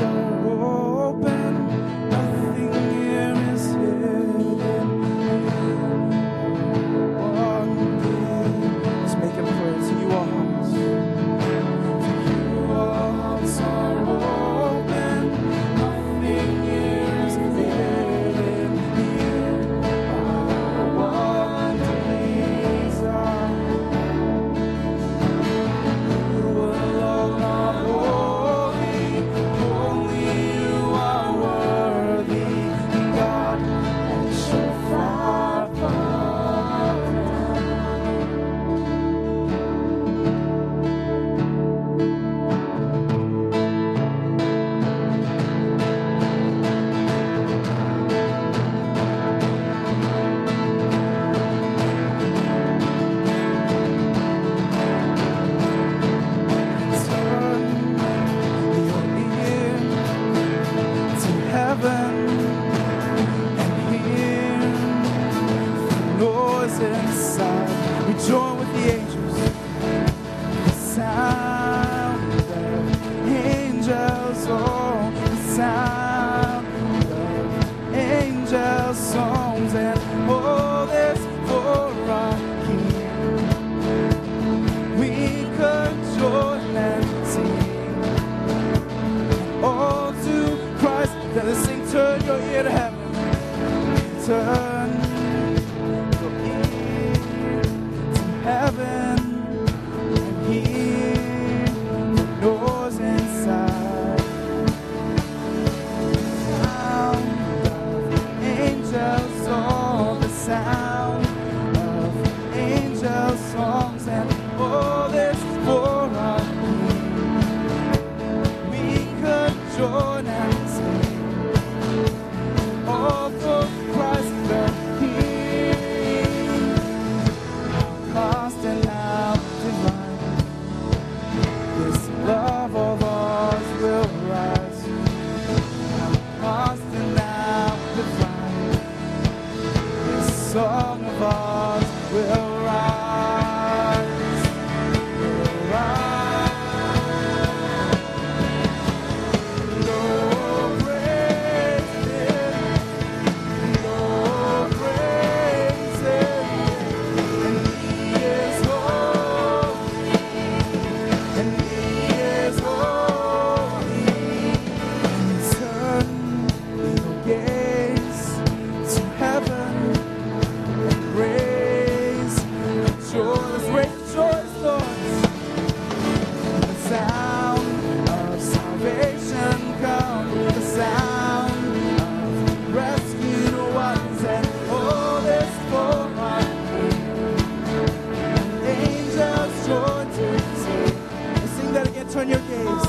our Turn will rise. on your gaze.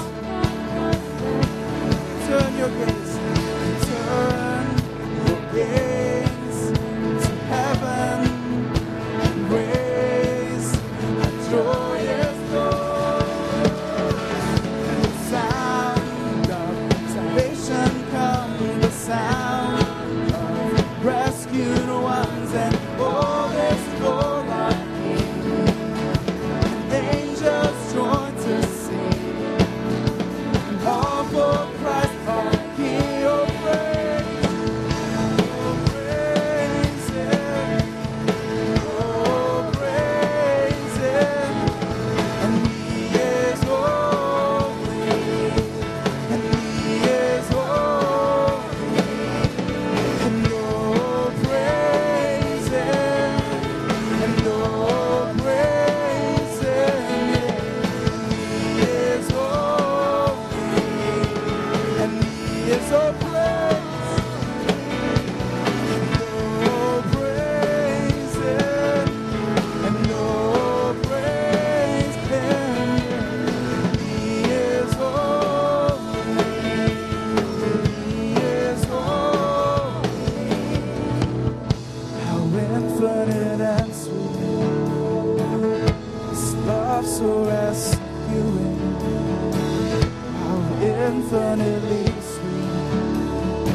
infinitely sweet.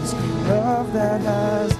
this love that has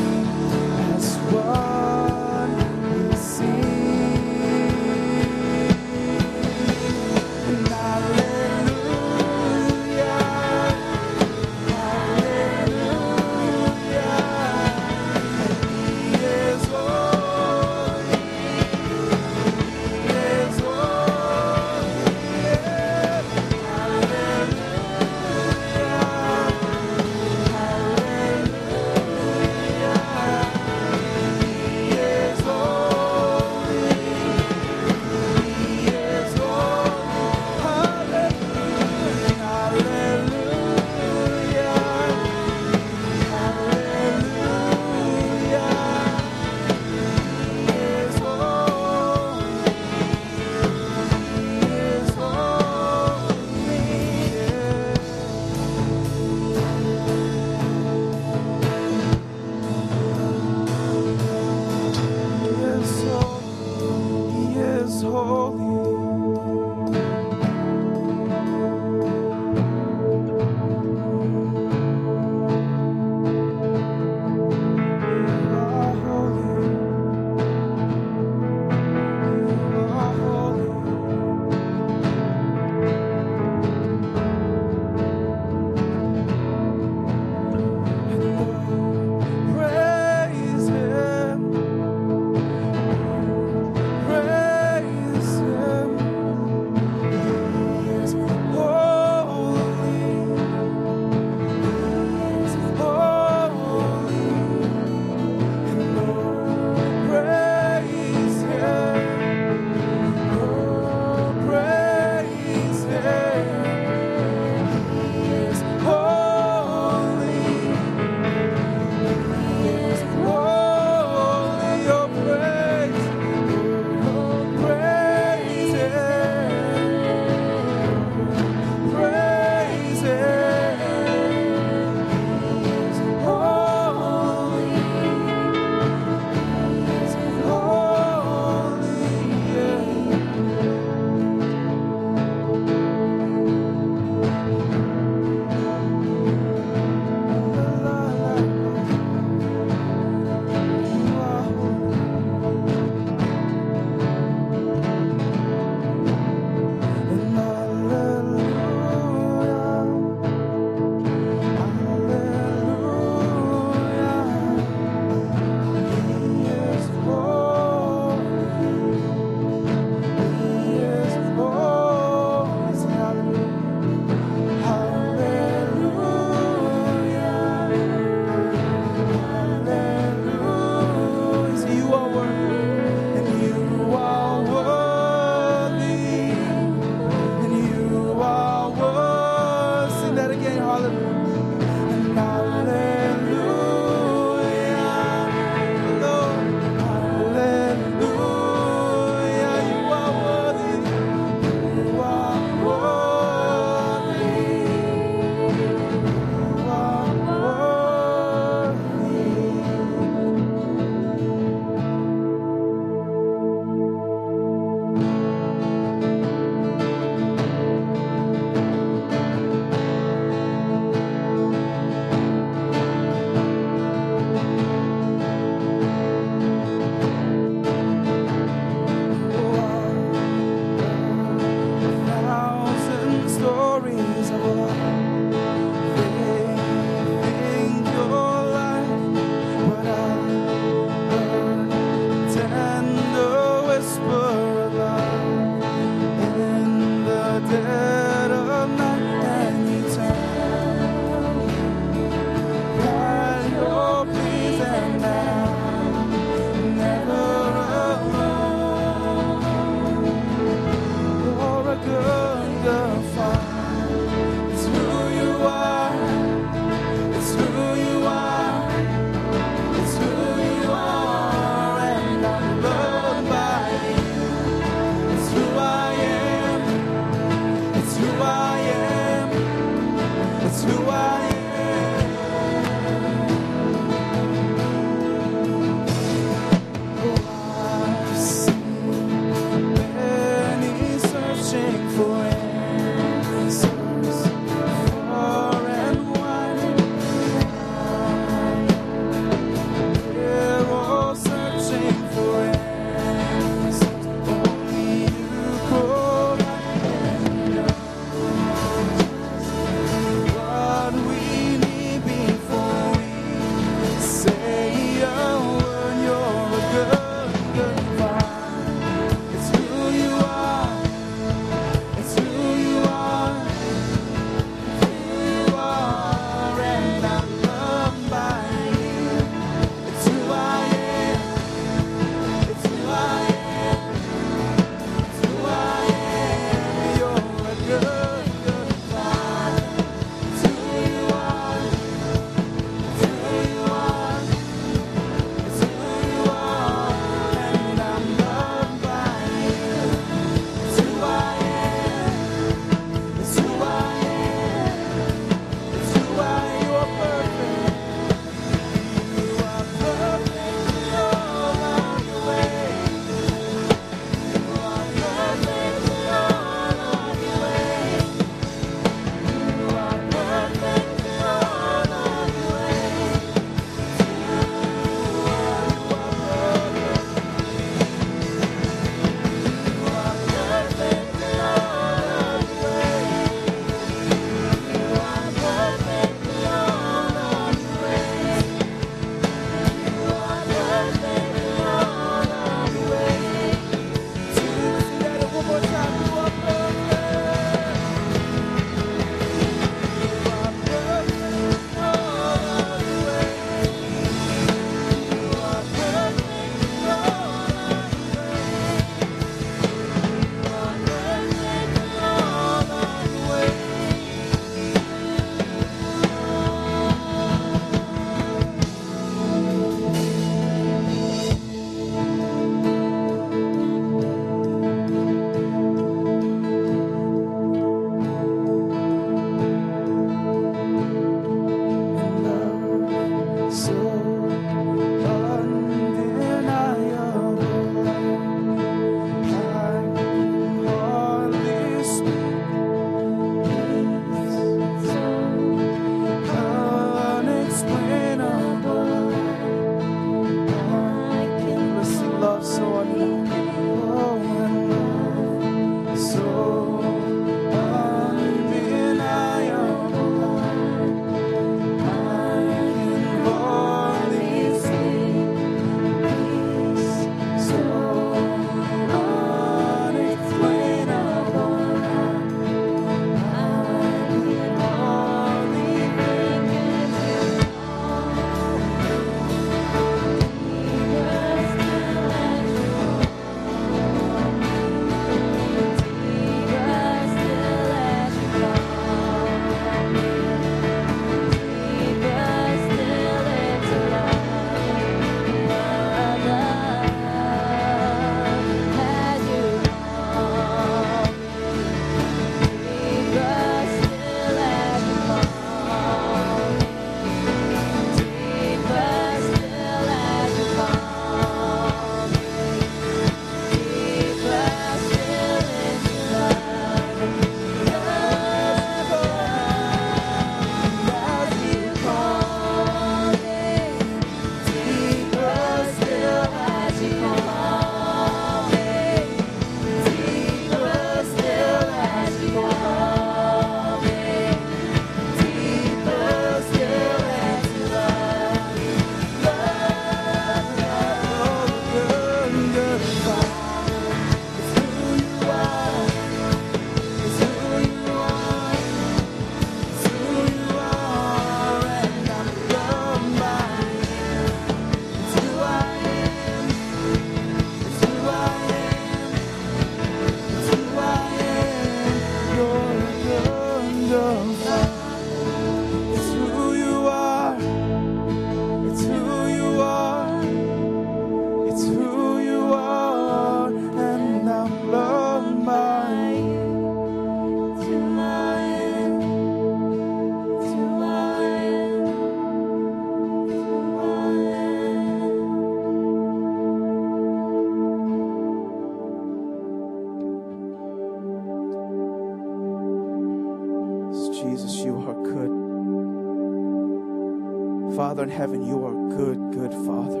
in heaven, you are good, good Father.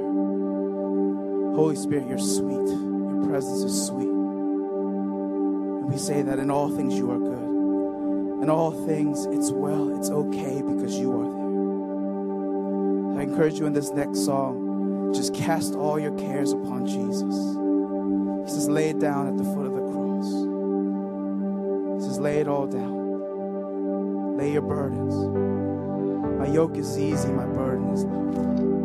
Holy Spirit, you're sweet. Your presence is sweet. And we say that in all things you are good. In all things, it's well, it's okay because you are there. I encourage you in this next song, just cast all your cares upon Jesus. He says, lay it down at the foot of the cross. He says, lay it all down. Lay your burdens. My yoke is easy, my burden is light.